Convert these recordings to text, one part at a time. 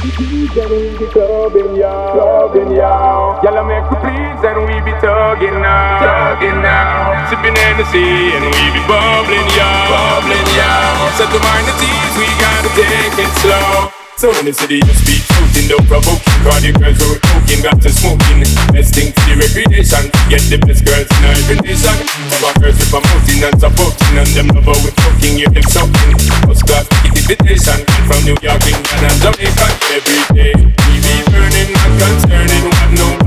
feel the and clubbing, yeah, clubbing, yeah. Y'all make me please and we be tugging now, tugging now. Sipping Hennessy and we be bubbling, yeah, bubbling, yeah. Set the mind at ease, we gotta take it slow. So in the city, just be shooting, don't provoke. Cause the girls cooking, got to smoking. Best thing to the recreation. Get the best girls in our invitation. Our girls are promoting and supporting. And them love with cooking, hear them sucking. First class invitation. From New York, England, and Jamaica. Every day, we be burning, not concerning what nobody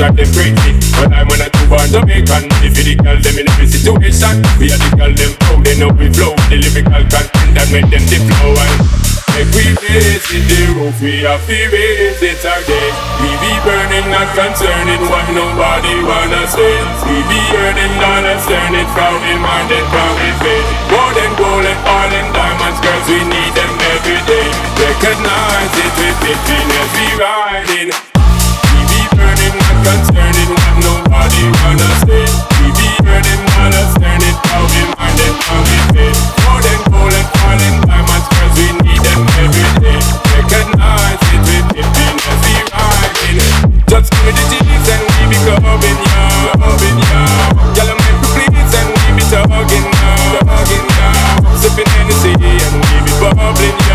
and them crazy. But I'm when I do on Jamaican. If you the girl them in every situation, we are the girl them proud. They know we flow. The lyrical content that make them the flow and Make we raise it the roof, we have to raise it again. We be burning, not concerning what nobody wanna say. We we're the thieves and we be coming young, coming young. Y'all are meant to and we be talking now, talking now. Sipping Hennessy and we be bubbling